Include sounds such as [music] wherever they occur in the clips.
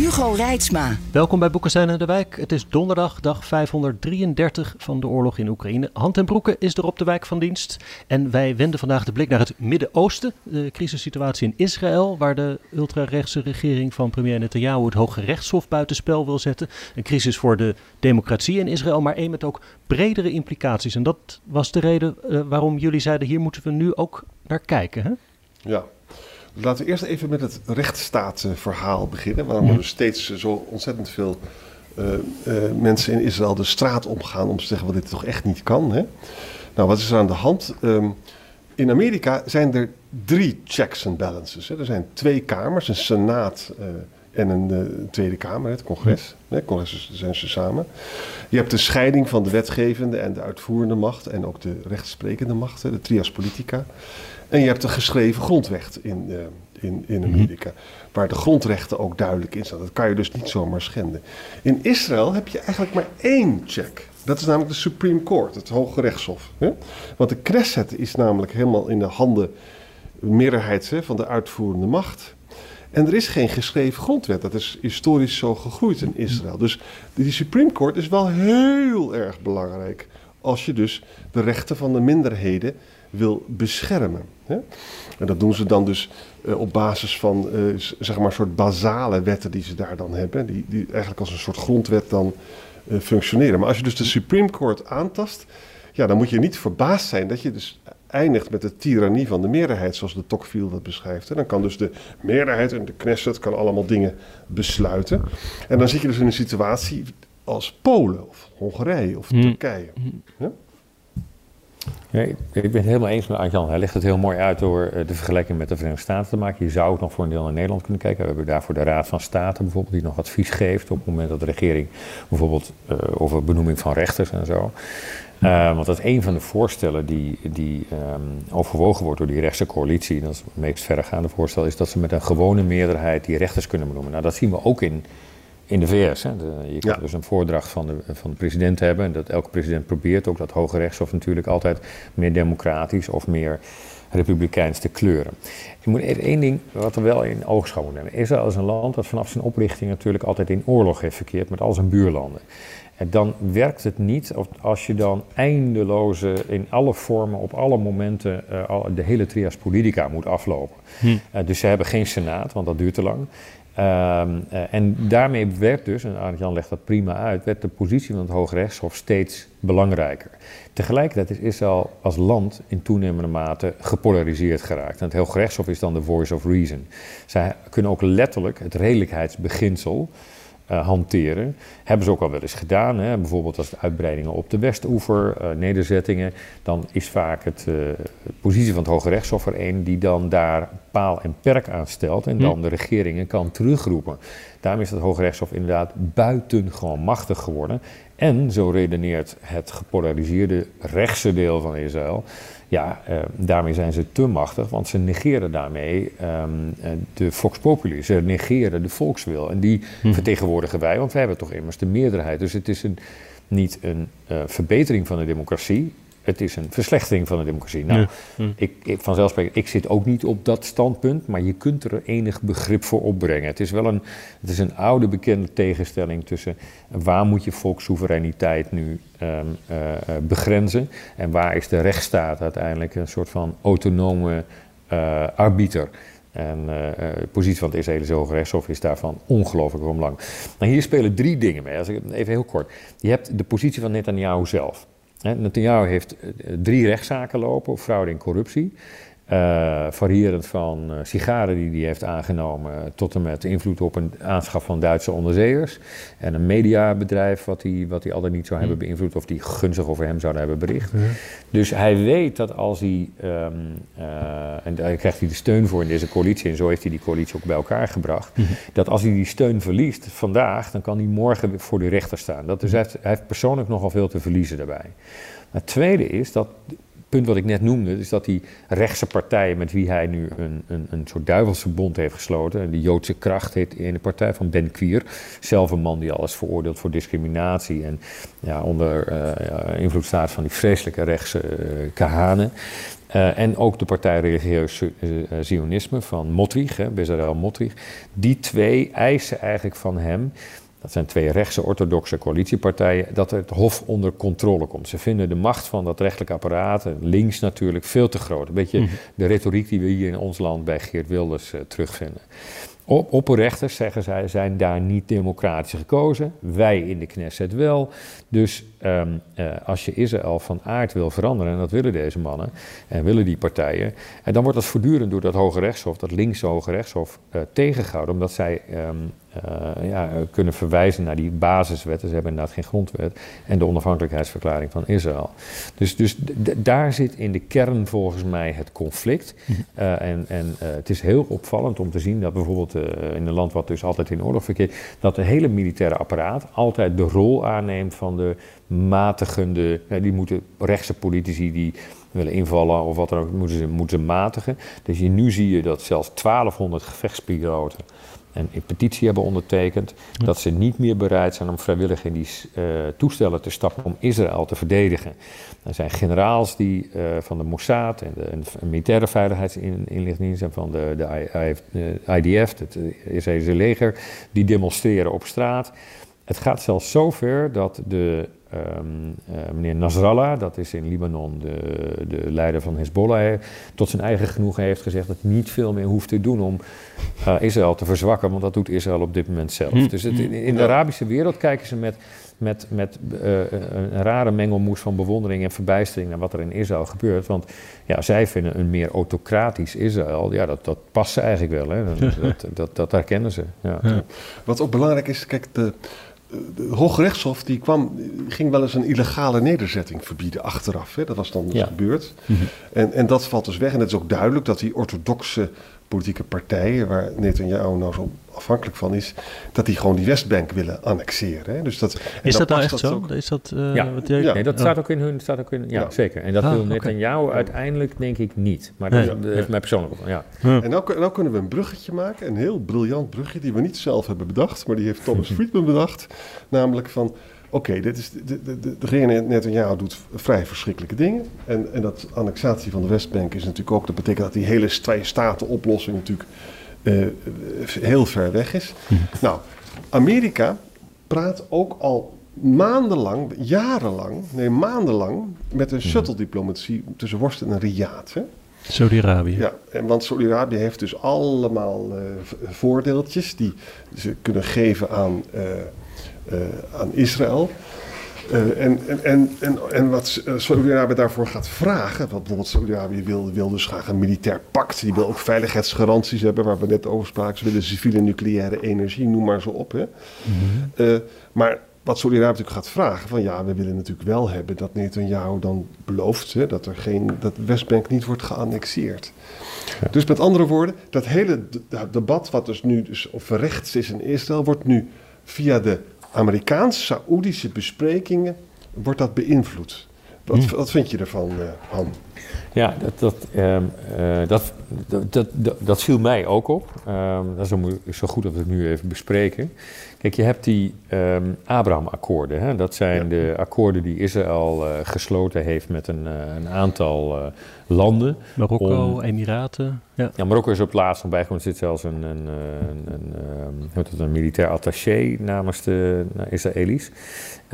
Hugo Reitsma. Welkom bij Boekenstein en de Wijk. Het is donderdag, dag 533 van de oorlog in Oekraïne. Hand en Broeken is er op de wijk van dienst. En wij wenden vandaag de blik naar het Midden-Oosten. De crisissituatie in Israël, waar de ultrarechtse regering van premier Netanyahu het Hoge Rechtshof buitenspel wil zetten. Een crisis voor de democratie in Israël, maar een met ook bredere implicaties. En dat was de reden uh, waarom jullie zeiden, hier moeten we nu ook naar kijken. Hè? Ja, Laten we eerst even met het rechtsstaatverhaal beginnen. Waarom er dus steeds zo ontzettend veel uh, uh, mensen in Israël de straat omgaan om te zeggen wat dit toch echt niet kan. Hè? Nou, wat is er aan de hand? Um, in Amerika zijn er drie checks and balances. Hè? Er zijn twee kamers, een senaat uh, en een Tweede Kamer, het congres. Het congres zijn ze samen. Je hebt de scheiding van de wetgevende en de uitvoerende macht en ook de rechtsprekende macht, hè? de trias politica. En je hebt de geschreven grondwet in, uh, in, in Amerika, waar de grondrechten ook duidelijk in staan. Dat kan je dus niet zomaar schenden. In Israël heb je eigenlijk maar één check. Dat is namelijk de Supreme Court, het Hoge Rechtshof. Hè? Want de Knesset is namelijk helemaal in de handen, meerderheid hè, van de uitvoerende macht. En er is geen geschreven grondwet. Dat is historisch zo gegroeid in Israël. Dus die Supreme Court is wel heel erg belangrijk. Als je dus de rechten van de minderheden wil beschermen. Hè? En dat doen ze dan dus uh, op basis van uh, zeg maar een soort basale wetten die ze daar dan hebben. Die, die eigenlijk als een soort grondwet dan uh, functioneren. Maar als je dus de Supreme Court aantast, ja, dan moet je niet verbaasd zijn dat je dus eindigt met de tirannie van de meerderheid, zoals de Tocqueville dat beschrijft. En dan kan dus de meerderheid en de Knesset kan allemaal dingen besluiten. En dan zit je dus in een situatie als Polen of Hongarije of hmm. Turkije. Ja? Ik ben het helemaal eens met Arjan. Hij legt het heel mooi uit door eh, de vergelijking met de Verenigde Staten te maken. Je zou ook nog voor een deel naar Nederland kunnen kijken. We hebben daarvoor de Raad van State bijvoorbeeld, die nog advies geeft op het moment dat de regering bijvoorbeeld uh, over benoeming van rechters en zo. Uh, want dat is een van de voorstellen die, die um, overwogen wordt door die rechtse coalitie, dat is het meest verregaande voorstel, is dat ze met een gewone meerderheid die rechters kunnen benoemen. Nou, dat zien we ook in in de VS. Hè. Je kan ja. dus een voordracht van de, van de president hebben. En dat elke president probeert ook dat Hoge Rechtshof natuurlijk altijd meer democratisch of meer republikeins te kleuren. Ik moet even één ding wat er wel in oogschouw moet nemen. Israël is een land dat vanaf zijn oprichting natuurlijk altijd in oorlog heeft verkeerd met al zijn buurlanden. En dan werkt het niet als je dan eindeloze, in alle vormen, op alle momenten, uh, de hele trias politica moet aflopen. Hm. Uh, dus ze hebben geen senaat, want dat duurt te lang. Um, uh, en daarmee werd dus, en Arjan legt dat prima uit, werd de positie van het Hoge Rechtshof steeds belangrijker. Tegelijkertijd is Israël als land in toenemende mate gepolariseerd geraakt. En het Hoge Rechtshof is dan de voice of reason. Zij kunnen ook letterlijk het redelijkheidsbeginsel uh, hanteren. Hebben ze ook al wel eens gedaan. Hè? Bijvoorbeeld als de uitbreidingen op de Westoever, uh, nederzettingen. Dan is vaak het uh, positie van het Hoge Rechtshof er een die dan daar paal en perk aan stelt. En dan hm. de regeringen kan terugroepen. Daarom is het Hoge Rechtshof inderdaad buitengewoon machtig geworden. En, zo redeneert het gepolariseerde rechtse deel van Israël, ja, uh, daarmee zijn ze te machtig, want ze negeren daarmee um, de Vox Populi. Ze negeren de volkswil. En die hm. vertegenwoordigen wij, want wij hebben toch immers de meerderheid. Dus het is een, niet een uh, verbetering van de democratie het is een verslechtering van de democratie. Nou, hm. ik, ik, vanzelfsprekend, ik zit ook niet op dat standpunt, maar je kunt er enig begrip voor opbrengen. Het is wel een, het is een oude bekende tegenstelling tussen waar moet je volkssoevereiniteit nu um, uh, begrenzen en waar is de rechtsstaat uiteindelijk een soort van autonome uh, arbiter. En uh, de positie van het Israëlische Hoge Rechtshof is daarvan ongelooflijk belang. Nou, hier spelen drie dingen mee. Als ik, even heel kort. Je hebt de positie van Netanyahu zelf. Netanyahu heeft eh, drie rechtszaken lopen op fraude en corruptie. Uh, variërend van uh, sigaren die hij heeft aangenomen tot en met invloed op een aanschaf van Duitse onderzeeërs. En een mediabedrijf wat hij, wat hij altijd niet zou hebben beïnvloed of die gunstig over hem zouden hebben bericht. Dus hij weet dat als hij, um, uh, en daar krijgt hij de steun voor in deze coalitie en zo heeft hij die coalitie ook bij elkaar gebracht, dat als hij die steun verliest vandaag, dan kan hij morgen voor de rechter staan. Dat, dus hij heeft, hij heeft persoonlijk nogal veel te verliezen daarbij. Maar het tweede is dat punt wat ik net noemde, is dat die rechtse partijen met wie hij nu een, een, een soort duivelsverbond heeft gesloten, de Joodse kracht heet in de partij van Ben Quier, zelf een man die al is veroordeeld voor discriminatie en ja, onder uh, invloed staat van die vreselijke rechtse uh, kahanen. Uh, en ook de partij Religieus Zionisme van hè, Bezalel Motrich. Die twee eisen eigenlijk van hem dat zijn twee rechtse orthodoxe coalitiepartijen, dat het Hof onder controle komt. Ze vinden de macht van dat rechtelijk apparaat, links natuurlijk, veel te groot. Een beetje mhm. de retoriek die we hier in ons land bij Geert Wilders uh, terugvinden. Op, opperrechters, zeggen zij, zijn daar niet democratisch gekozen. Wij in de Knesset wel. Dus um, uh, als je Israël van aard wil veranderen, en dat willen deze mannen en willen die partijen, en dan wordt dat voortdurend door dat Hoge Rechtshof, dat linkse Hoge Rechtshof, uh, tegengehouden, omdat zij um, uh, ja, kunnen verwijzen naar die basiswetten. Ze hebben inderdaad geen grondwet. En de onafhankelijkheidsverklaring van Israël. Dus, dus daar zit in de kern volgens mij het conflict. Uh, en en uh, het is heel opvallend om te zien dat bijvoorbeeld in een land wat dus altijd in oorlog verkeert, dat de hele militaire apparaat altijd de rol aanneemt van de matigende. die moeten rechtse politici die willen invallen of wat dan ook, moeten ze, moeten matigen. Dus je, nu zie je dat zelfs 1200 gevechtspiloten en een petitie hebben ondertekend. Dat ze niet meer bereid zijn om vrijwillig in die uh, toestellen te stappen om Israël te verdedigen. Er zijn generaals die uh, van de Mossad en de, en de militaire veiligheidsinlichtingendienst en van de, de IDF, het Israëlische leger, die demonstreren op straat. Het gaat zelfs zover dat de Um, uh, meneer Nasrallah, dat is in Libanon de, de leider van Hezbollah, tot zijn eigen genoegen heeft gezegd dat hij niet veel meer hoeft te doen om uh, Israël te verzwakken, want dat doet Israël op dit moment zelf. Hm. Dus het, in, in, de Arabische wereld kijken ze met, met, met uh, een rare mengelmoes van bewondering en verbijstering naar wat er in Israël gebeurt. Want ja, zij vinden een meer autocratisch Israël, ja, dat, dat past ze eigenlijk wel. Hè. Dat, [laughs] dat, dat, dat herkennen ze. Ja. Ja. Wat ook belangrijk is, kijk, de Hoogrechtshof die kwam, ging wel eens een illegale nederzetting verbieden achteraf. Hè? Dat was dan dus ja. gebeurd. Mm -hmm. en, en dat valt dus weg. En het is ook duidelijk dat die orthodoxe politieke partijen, waar Netanyahu nou zo afhankelijk van is, dat die gewoon die Westbank willen annexeren. Hè? Dus dat, is dat nou echt zo? Ook... Is dat, uh, ja, wat ja. Nee, dat staat ook in hun, staat ook in, ja, ja. zeker. En dat ah, wil Netanyahu okay. uiteindelijk denk ik niet. Maar dat, heeft mij persoonlijk op. Ja. En nou, nou, kunnen we een bruggetje maken, een heel briljant bruggetje, die we niet zelf hebben bedacht, maar die heeft Thomas [laughs] Friedman bedacht. Namelijk van, oké, okay, dit is de, de, de, de regering Netanyahu doet vrij verschrikkelijke dingen. En, en dat annexatie van de Westbank is natuurlijk ook, dat betekent dat die hele twee staten oplossing natuurlijk uh, heel ver weg is. Nou, Amerika praat ook al maandenlang, jarenlang, nee maandenlang, met een shuttle-diplomatie tussen Worsten en Riyadh. Saudi-Arabië. Ja, en want Saudi-Arabië heeft dus allemaal uh, voordeeltjes die ze kunnen geven aan, uh, uh, aan Israël. Uh, en, en, en, en, wat Saudi-Arabië daarvoor gaat vragen, wat bijvoorbeeld Saudi-Arabië wil, wil dus graag een militair pact, die wil ook veiligheidsgaranties hebben, waar we net over spraken. Ze willen civiele nucleaire energie, noem maar zo op. Hè. Mm-hmm. Uh, maar wat Saudi-Arabië natuurlijk gaat vragen, van ja, we willen natuurlijk wel hebben dat Netanyahu dan belooft hè, dat, er geen, dat Westbank niet wordt geannexeerd. Ja. Dus met andere woorden, dat hele debat wat dus nu dus of rechts is in Israël, wordt nu via de Amerikaans-Saoedische besprekingen wordt dat beïnvloed. Wat, hmm. wat vind je ervan, uh, Han? Ja, dat, dat, um, uh, dat, dat, dat, dat, viel mij ook op. Um, dat is zo, zo, goed dat we het nu even bespreken. Kijk, je hebt die um, Abraham-akkoorden. Dat zijn ja. de akkoorden die Israël uh, gesloten heeft met een, uh, een aantal landen. Marokko, om, Emiraten. Ja. ja. Marokko is op het laatst nog bijgekomen. Er zit zelfs een, een, een, een een militair attaché namens de Israëli's.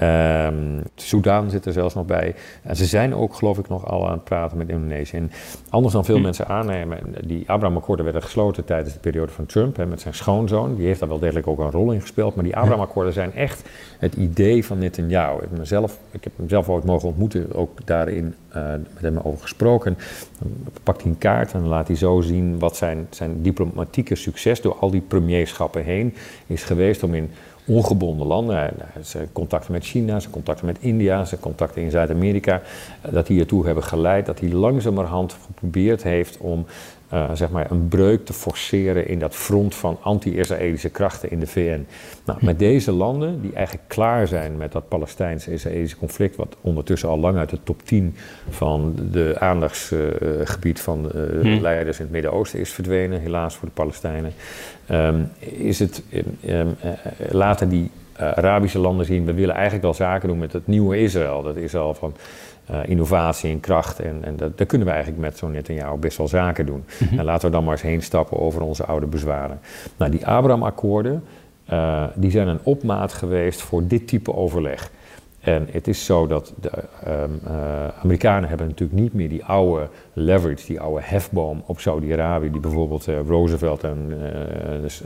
Um, Soudaan zit er zelfs nog bij. En ze zijn ook, geloof ik, nog al aan het praten met Indonesië. En anders dan veel hm. mensen aannemen, die Abraham-akkoorden werden gesloten tijdens de periode van Trump, hè, met zijn schoonzoon. Die heeft daar wel degelijk ook een rol in gespeeld. Maar die Abraham-akkoorden zijn echt het idee van Netanyahu. Ik heb, mezelf, ik heb hem zelf ooit mogen ontmoeten, ook daarin met hem over gesproken. Dan pakt hij een kaart en laat hij zo zien wat zijn, zijn diplomatieke succes door al die premierschappen heen is geweest om in ongebonden landen. Zijn contacten met China, zijn contacten met India, zijn contacten in Zuid-Amerika. Eh, dat die ertoe hebben geleid dat hij langzamerhand geprobeerd heeft om uh, zeg maar een breuk te forceren in dat front van anti-Israëlische krachten in de VN. Nou, met deze landen, die eigenlijk klaar zijn met dat Palestijns-Israëlische conflict, wat ondertussen al lang uit de top 10 van de aandachtsgebied uh, van de hmm. leiders in het Midden-Oosten is verdwenen, helaas voor de Palestijnen, um, is het, um, laten die Arabische landen zien, we willen eigenlijk wel zaken doen met het nieuwe Israël. Dat Israël van uh, innovatie en kracht. En, en dat, daar kunnen we eigenlijk met zo'n Netanyahu best wel zaken doen. Mhm. En laten we dan maar eens heen stappen over onze oude bezwaren. Nou, die Abraham-akkoorden, uh, die zijn een opmaat geweest voor dit type overleg. En het is zo dat de um, uh, Amerikanen hebben natuurlijk niet meer die oude leverage, die oude hefboom op Saudi-Arabië, die bijvoorbeeld uh, Roosevelt en uh, dus,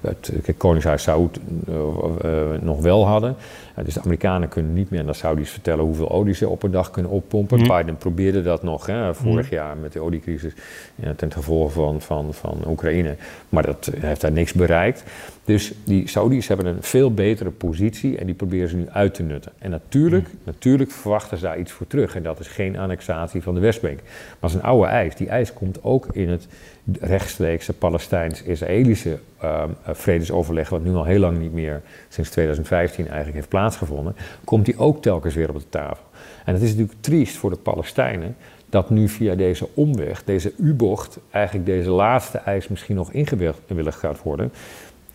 het Koningshuis Saud nog wel hadden. dus de Amerikanen kunnen niet meer aan de Saudis vertellen hoeveel olie ze op een dag kunnen oppompen. Mm. Biden probeerde dat nog hè, vorig mm. jaar met de oliecrisis ten gevolge van, van, van Oekraïne. Maar dat heeft daar niks bereikt. Dus die Saudis hebben een veel betere positie en die proberen ze nu uit te nutten. En natuurlijk, mm. natuurlijk verwachten ze daar iets voor terug. En dat is geen annexatie van de Westbank. Maar is een oude eis. Die eis komt ook in het rechtstreekse Palestijns-Israëlische uh, vredesoverleg, wat nu al heel lang niet meer, sinds 2015 eigenlijk heeft plaatsgevonden, komt die ook telkens weer op de tafel. En het is natuurlijk triest voor de Palestijnen dat nu via deze omweg, deze U-bocht, eigenlijk deze laatste eis misschien nog ingewilligd gaat worden.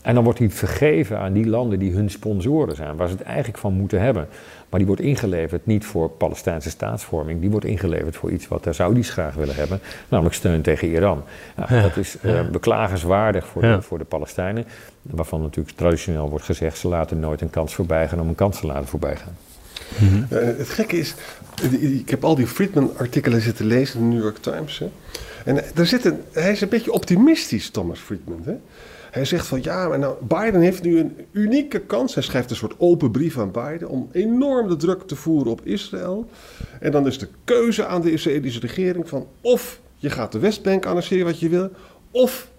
En dan wordt die vergeven aan die landen die hun sponsoren zijn, waar ze het eigenlijk van moeten hebben. Maar die wordt ingeleverd niet voor Palestijnse staatsvorming, die wordt ingeleverd voor iets wat de Saudis graag willen hebben, namelijk steun tegen Iran. Nou, dat is uh, beklagenswaardig voor, de, voor de Palestijnen, waarvan natuurlijk traditioneel wordt gezegd, ze laten nooit een kans voorbij gaan om een kans te laten voorbij gaan. Mm het gekke is, ik heb al die Friedman-artikelen zitten lezen in de New York Times. Hè? En er zit een, hij is een beetje optimistisch, Thomas Friedman. Hè? Hij zegt van ja, maar nou, Biden heeft nu een unieke kans. Hij schrijft een soort open brief aan Biden om enorm de druk te voeren op Israël. En dan is de keuze aan de Israëlische regering van of je gaat de Westbank annexeren wat je wil, of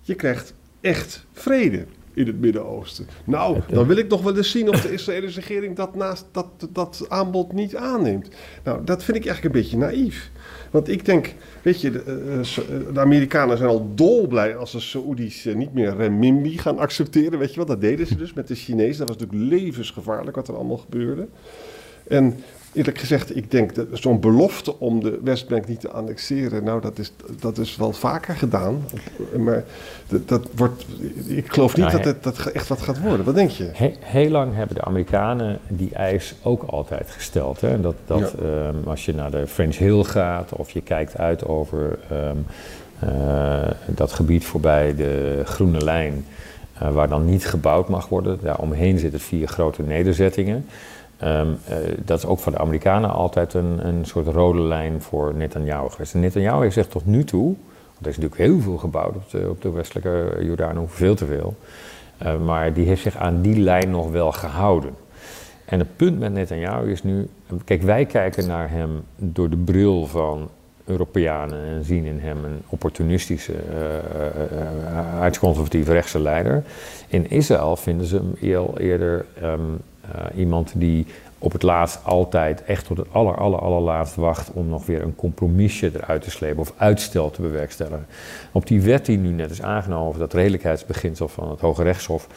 je krijgt echt vrede in het Midden-Oosten. Nou, dan wil ik nog wel eens zien of de Israëlische regering dat, naast, dat, dat aanbod niet aanneemt. Nou, dat vind ik eigenlijk een beetje naïef. Want ik denk, weet je, de, eh, eh, de Amerikanen zijn al dolblij als de Saoedi's eh, niet meer renminbi gaan accepteren. Weet je wat, dat deden ze dus met de Chinezen. Dat was natuurlijk levensgevaarlijk wat er allemaal gebeurde. En eerlijk gezegd, ik denk dat zo'n belofte om de Westbank niet te annexeren, nou, dat is, dat is wel vaker gedaan. Maar dat, dat wordt, ik geloof niet nou, dat het dat echt wat gaat worden. Wat denk je? heel lang hebben de Amerikanen die eis ook altijd gesteld. Hè? Dat, dat ehm, als je naar de French Hill gaat of je kijkt uit over ehm, eh, dat gebied voorbij de Groene Lijn. Uh, waar dan niet gebouwd mag worden. Daar omheen zitten vier grote nederzettingen. Um, uh, dat is ook voor de Amerikanen altijd een, een soort rode lijn voor Netanyahu geweest. En Netanyahu heeft zich tot nu toe, want er is natuurlijk heel veel gebouwd op de, op de westelijke Jordaan, veel te veel. Uh, maar die heeft zich aan die lijn nog wel gehouden. En het punt met Netanyahu is nu, kijk wij kijken naar hem door de bril van Europeanen en zien in hem een opportunistische, uh, uitconservatieve rechtse leider. In Israël vinden ze hem eerder um, uh, iemand die op het laatst altijd echt tot het aller, aller, allerlaatst wacht om nog weer een compromisje eruit te slepen of uitstel te bewerkstelligen. Op die wet die nu net is aangenomen, dat redelijkheidsbeginsel van het Hoge Rechtshof,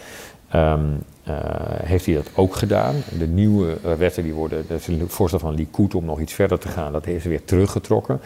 um, uh, heeft hij dat ook gedaan. De nieuwe wetten die worden, dat is een voorstel van Likud om nog iets verder te gaan, dat ze weer teruggetrokken.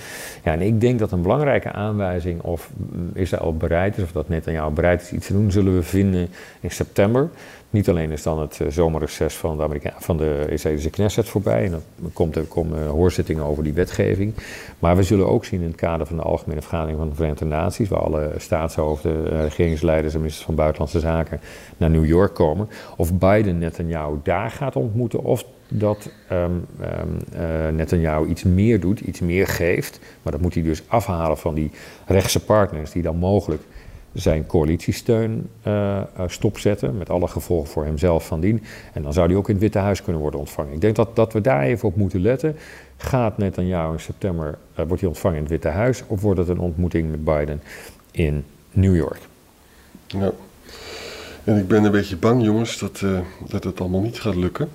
Ja, en ik denk dat een belangrijke aanwijzing of Israël bereid is, of dat net aan jou bereid is iets te doen, zullen we vinden in september. Niet alleen is dan het uh, zomerreces van de, Amerika van de Israëlische Knesset voorbij. En dan komt er komen hoorzittingen over die wetgeving. Maar we zullen ook zien in het kader van de Algemene Vergadering van de Verenigde Naties. Waar alle staatshoofden, regeringsleiders en ministers van Buitenlandse Zaken naar New York komen. Of Biden Netanyahu daar gaat ontmoeten. Of dat um, um, uh, Netanyahu iets meer doet, iets meer geeft. Maar dat moet hij dus afhalen van die rechtse partners die dan mogelijk zijn coalitiesteun uh, stopzetten, met alle gevolgen voor hemzelf van dien. En dan zou hij ook in het Witte Huis kunnen worden ontvangen. Ik denk dat, dat we daar even op moeten letten. Gaat Netanyahu in september, uh, wordt hij ontvangen in het Witte Huis, of wordt het een ontmoeting met Biden in New York? Ja. En ik ben een beetje bang, jongens, dat, dat het allemaal niet gaat lukken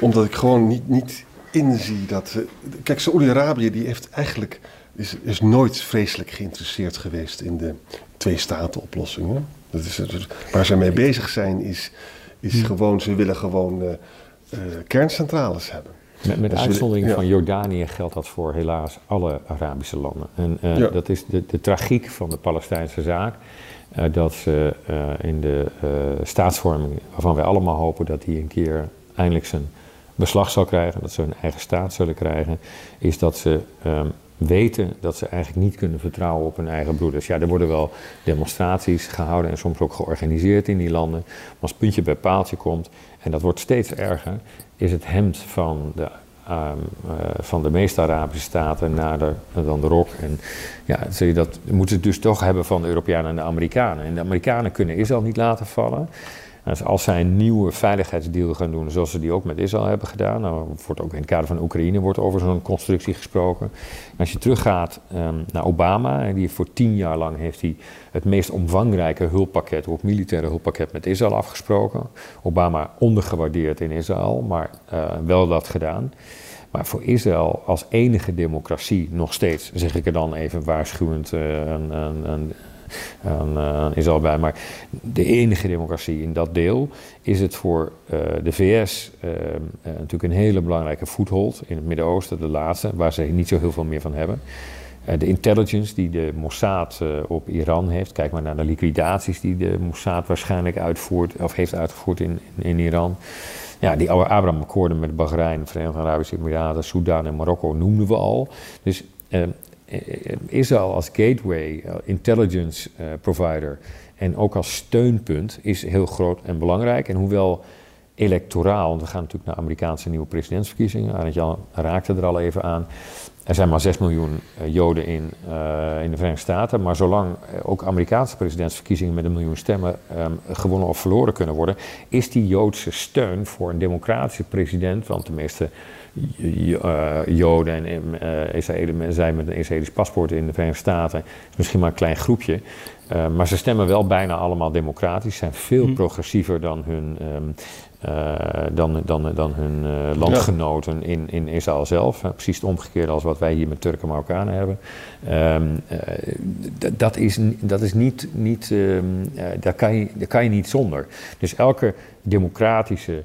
omdat ik gewoon niet, niet inzie dat. kijk, Saoedi-Arabië die heeft eigenlijk. Is, is nooit vreselijk geïnteresseerd geweest in de twee-staten-oplossing. Dat is, waar ze mee bezig zijn, is, is gewoon. Ze willen gewoon uh, uh, kerncentrales hebben. Met, met uitzondering ja. van Jordanië geldt dat voor helaas alle Arabische landen. En uh, ja. dat is de, de tragiek van de Palestijnse zaak. dat ze in de staatsvorming, waarvan wij allemaal hopen dat die een keer eindelijk zijn beslag zal krijgen, dat ze hun eigen staat zullen krijgen, is dat ze um, weten dat ze eigenlijk niet kunnen vertrouwen op hun eigen broeders. Ja, er worden wel demonstraties gehouden en soms ook georganiseerd in die landen. Maar als puntje bij paaltje komt, en dat wordt steeds erger, is het hemd van de Um, uh, van de meeste Arabische staten naar de, dan de rok. En ja, dat moeten ze dus toch hebben van de Europeanen en de Amerikanen. En de Amerikanen kunnen Israël niet laten vallen. Als zij een nieuwe veiligheidsdeal gaan doen, zoals ze die ook met Israël hebben gedaan, nou, wordt ook in het kader van Oekraïne wordt over zo'n constructie gesproken. als je teruggaat um, naar Obama, die voor tien jaar lang heeft hij het meest omvangrijke hulppakket, ook militaire hulppakket met Israël afgesproken. Obama ondergewaardeerd in Israël, maar uh, wel dat gedaan. Maar voor Israël als enige democratie nog steeds, zeg ik er dan even waarschuwend uh, een, een, een aan, uh, is al bij. Maar de enige democratie in dat deel is het voor uh, de VS uh, natuurlijk een hele belangrijke foothold in het Midden-Oosten, de laatste, waar ze niet zo heel veel meer van hebben. de intelligence die de Mossad op Iran heeft, kijk maar naar de liquidaties die de Mossad waarschijnlijk uitvoert of heeft uitgevoerd in, in, Iran. Ja, die Abraham-akkoorden met Bahrein, Verenigde Arabische Emiraten, Soedan en Marokko noemden we al. Dus eh, Israël als gateway, intelligence provider en ook als steunpunt is heel groot en belangrijk. En hoewel electoraal, want we gaan natuurlijk naar Amerikaanse nieuwe presidentsverkiezingen, Arend Jan raakte er al even aan. Er zijn maar 6 miljoen Joden in, in de Verenigde Staten, maar zolang ook Amerikaanse presidentsverkiezingen met een miljoen stemmen um, gewonnen of verloren kunnen worden, is die Joodse steun voor een democratische president, want uh, Joden en uh, Israëlen zijn met een Israëlisch paspoort in de Verenigde Staten. is misschien maar een klein groepje. Uh, maar ze stemmen wel bijna allemaal democratisch, zijn veel hmm. progressiever dan hun, um, dan, dan, dan hun landgenoten ja. in, in Israël zelf. precies het omgekeerde als wat wij hier met Turken en Marokkanen hebben. Um, dat, is, dat is niet, niet um, daar, kan je, daar kan je niet zonder. Dus elke democratische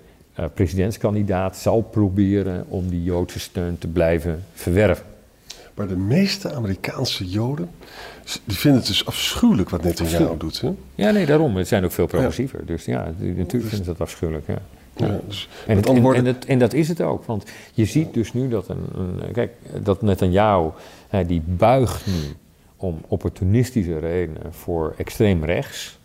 presidentskandidaat zal proberen om die Joodse steun te blijven verwerven. Maar de meeste Amerikaanse Joden die vinden het dus afschuwelijk wat Netanyahu doet. Hè? Ja, nee, daarom. Het zijn ook veel progressiever. Ja. Dus ja, natuurlijk dus, vinden ze dat afschuwelijk. Ja. Ja, dus en, het, en, en, het, en, dat is het ook. Want je ziet dus nu dat een, een kijk, dat Netanyahu, hè, die buigt nu om opportunistische redenen voor extreem rechts.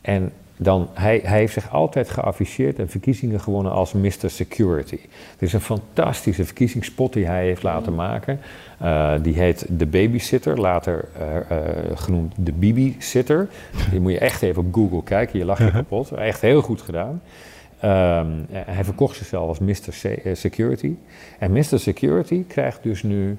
En dan hij, hij heeft zich altijd geafficheerd en verkiezingen gewonnen als Mr. Security. Het is een fantastische verkiezingspot die hij heeft laten maken. Uh, die heet De Babysitter, later uh, uh, genoemd De Bibi-sitter. Die moet je echt even op Google kijken, je lacht je [laughs] kapot. Echt heel goed gedaan. Um, hij verkocht zichzelf als Mr. Security. En Mr. Security krijgt dus nu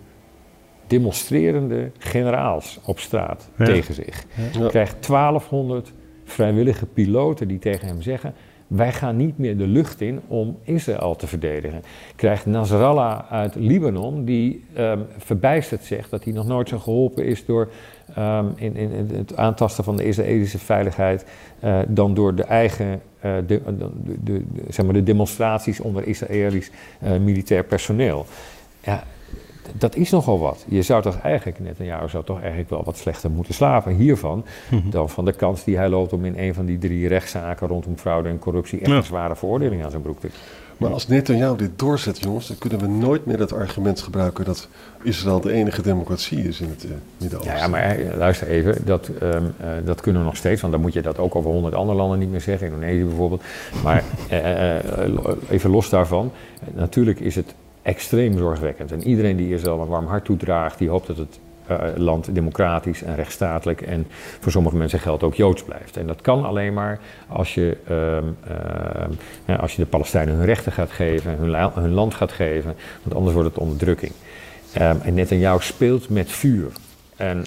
demonstrerende generaals op straat ja. tegen zich. Ja. Krijgt 1200 vrijwillige piloten die tegen hem zeggen: Wij gaan niet meer de lucht in om Israël te verdedigen. Krijgt Nasrallah uit Libanon, die um, verbijsterd zegt dat hij nog nooit zo geholpen is door um, in, in, het aantasten van de Israëlische veiligheid uh, dan door de eigen uh, de, de, de, zeg maar de demonstraties onder Israëlisch militair personeel. Ja, dat is nogal wat. Je zou toch eigenlijk, net een jaar zou toch eigenlijk wel wat slechter moeten slapen hiervan. Mhm. Dan van de kans die hij loopt om in een van die drie rechtszaken rondom fraude en corruptie echt Ja. een zware veroordeling aan zijn broek te Maar als Netanyahu dit doorzet, jongens, dan kunnen we nooit meer dat argument gebruiken dat Israël de enige democratie is in het eh, Midden-Oosten. Ja, ja, maar eh, luister even, dat, ehm, eh, dat kunnen we nog steeds, want dan moet je dat ook over honderd andere landen niet meer zeggen, Indonesië bijvoorbeeld. Maar [laughs] even los daarvan, natuurlijk is het extreem zorgwekkend. En iedereen die Israël een warm hart toedraagt, die hoopt dat het eh, land democratisch en rechtsstatelijk en voor sommige mensen geldt ook joods blijft. En dat kan alleen maar als je, ehm, ehm, als je de Palestijnen hun rechten gaat geven, hun, hun land gaat geven, want anders wordt het onderdrukking. Ehm, en Netanyahu speelt met vuur. En,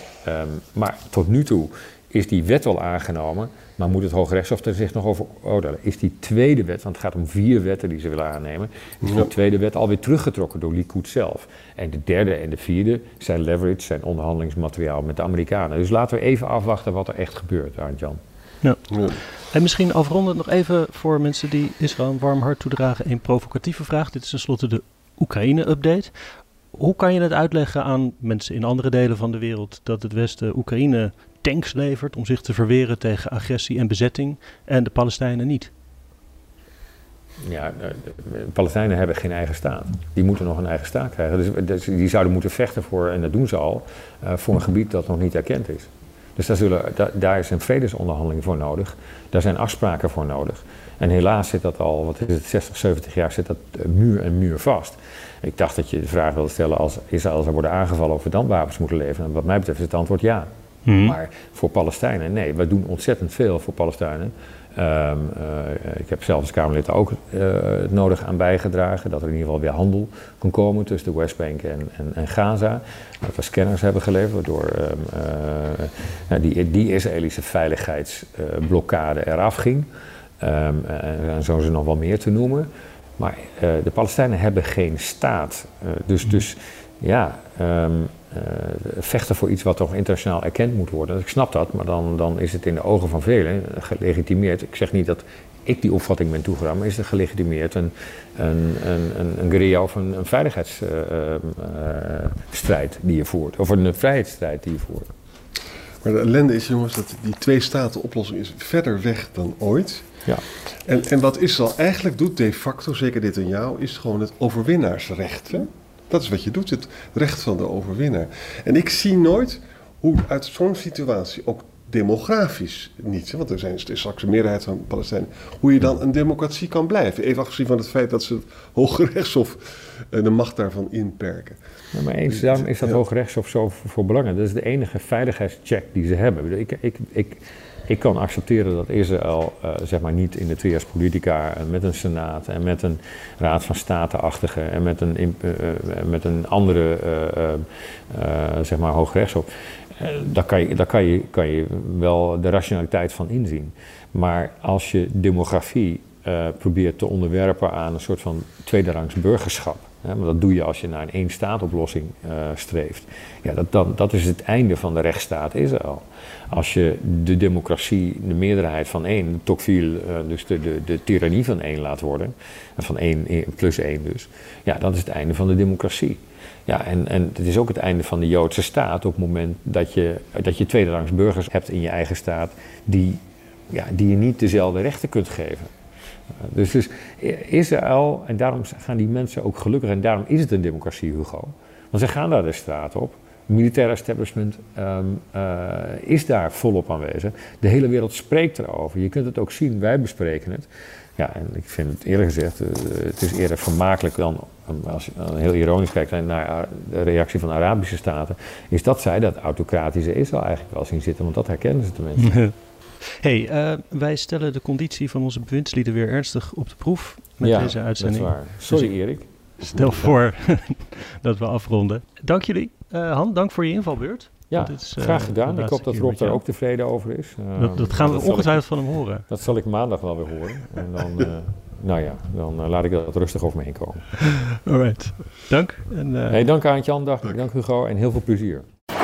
maar tot nu toe is die wet wel aangenomen, maar moet het Hoge Rechtshof er zich nog over oordelen? Is die tweede wet, want het gaat om vier wetten die ze willen aannemen, is die Ja. tweede wet alweer teruggetrokken door Likud zelf. En de derde en de vierde zijn leverage, zijn onderhandelingsmateriaal met de Amerikanen. Dus laten we even afwachten wat er echt gebeurt, Arnd-Jan. Ja. En misschien afrondend nog even voor mensen die Israël een warm hart toedragen een provocatieve vraag. Dit is tenslotte de Oekraïne-update. Hoe kan je het uitleggen aan mensen in andere delen van de wereld dat het Westen Oekraïne tanks levert om zich te verweren tegen agressie en bezetting en de Palestijnen niet? Ja, eh, de Palestijnen hebben geen eigen staat. Die moeten nog een eigen staat krijgen. Dus, dus die zouden moeten vechten voor, en dat doen ze al, eh, voor een gebied dat nog niet erkend is. Dus daar, zullen, da- daar is een vredesonderhandeling voor nodig. Daar zijn afspraken voor nodig. En helaas zit dat al, wat is het, 60, 70 jaar zit dat eh, muur en muur vast. Ik dacht dat je de vraag wilde stellen als Israël zou worden aangevallen of we dan wapens moeten leveren. En wat mij betreft is het antwoord ja. Maar voor Palestijnen, nee, we doen ontzettend veel voor Palestijnen. Ehm, eh, ik heb zelf als Kamerlid ook eh, het nodige aan bijgedragen dat er in ieder geval weer handel kon komen tussen de Westbank en, en, Gaza. Dat we scanners hebben geleverd, waardoor ehm, eh, ja, die, die Israëlische veiligheidsblokkade eraf ging. Ehm, en, zo is er nog wel meer te noemen. Maar eh, de Palestijnen hebben geen staat. Eh, dus, dus ja, eh, vechten voor iets wat toch internationaal erkend moet worden. Ik snap dat, maar dan, dan is het in de ogen van velen gelegitimeerd. Ik zeg niet dat ik die opvatting ben toegedaan, maar is het gelegitimeerd een, een, een, een, een guerrilla of een, een veiligheidsstrijd die je voert. Of een vrijheidsstrijd die je voert. Maar de ellende is, jongens, dat die twee-staten-oplossing is verder weg dan ooit. Ja. En, en wat Israël eigenlijk doet, de facto, zeker dit in jou, is gewoon het overwinnaarsrecht. Hè? Dat is wat je doet, het recht van de overwinnaar. En ik zie nooit hoe uit zo'n situatie, ook demografisch niet, want er zijn er straks een meerderheid van Palestijnen, hoe je dan een democratie kan blijven. Even afgezien van het feit dat ze het Hoge Rechtshof eh, de macht daarvan inperken. Ja, maar eens, daarom is dat Ja. Hoge Rechtshof zo voor, voor belangrijk. Dat is de enige veiligheidscheck die ze hebben. Ik, ik, ik, ik, kan accepteren dat Israël eh, zeg maar niet in de trias politica en met een senaat en met een raad van state-achtige en met een, eh, eh, met een andere eh, eh, eh, zeg maar Hoge Rechtshof. eh, daar kan, je, daar kan, je, kan je wel de rationaliteit van inzien. Maar als je demografie eh, probeert te onderwerpen aan een soort van tweederangs burgerschap. Hè, want dat doe je als je naar een één-staat-oplossing eh, streeft. Ja, dat, dat, dat is het einde van de rechtsstaat Israël. Als je de democratie, de meerderheid van één, de Tocqueville, eh, dus de, de, de tirannie van één laat worden, en van één plus één dus, ja, dat is het einde van de democratie. Ja, en, en het is ook het einde van de Joodse staat op het moment dat je, dat je tweederangs burgers hebt in je eigen staat die, ja, die je niet dezelfde rechten kunt geven. Dus, dus Israël, en daarom gaan die mensen ook gelukkig, en daarom is het een democratie, Hugo. Want ze gaan daar de straat op. Het militaire establishment ehm, eh, is daar volop aanwezig. De hele wereld spreekt erover. Je kunt het ook zien, wij bespreken het. Ja, en ik vind het eerlijk gezegd, eh, het is eerder vermakelijk dan, als je heel ironisch kijkt naar Ar- de reactie van de Arabische staten, is dat zij dat autocratische Israël eigenlijk wel zien zitten, want dat herkennen ze tenminste. Hey, eh, wij stellen de conditie van onze bewindslieden weer ernstig op de proef met ja, deze uitzending. dat is waar. Sorry Erik. Stel voor [laughs] dat we afronden. Dank jullie. Eh, Han, dank voor je invalbeurt. Ja, Want dit is, eh, graag gedaan. Ik hoop dat Rob daar ook tevreden over is. Eh, Dat, dat gaan we ik- ongetwijfeld van hem horen. Dat zal ik maandag wel weer horen. En dan, eh, nou ja, dan laat ik dat rustig over me heen komen. [laughs] Alright. Dank. En, eh, Hey, dank Aantjan, dag, dank Hugo en heel veel plezier.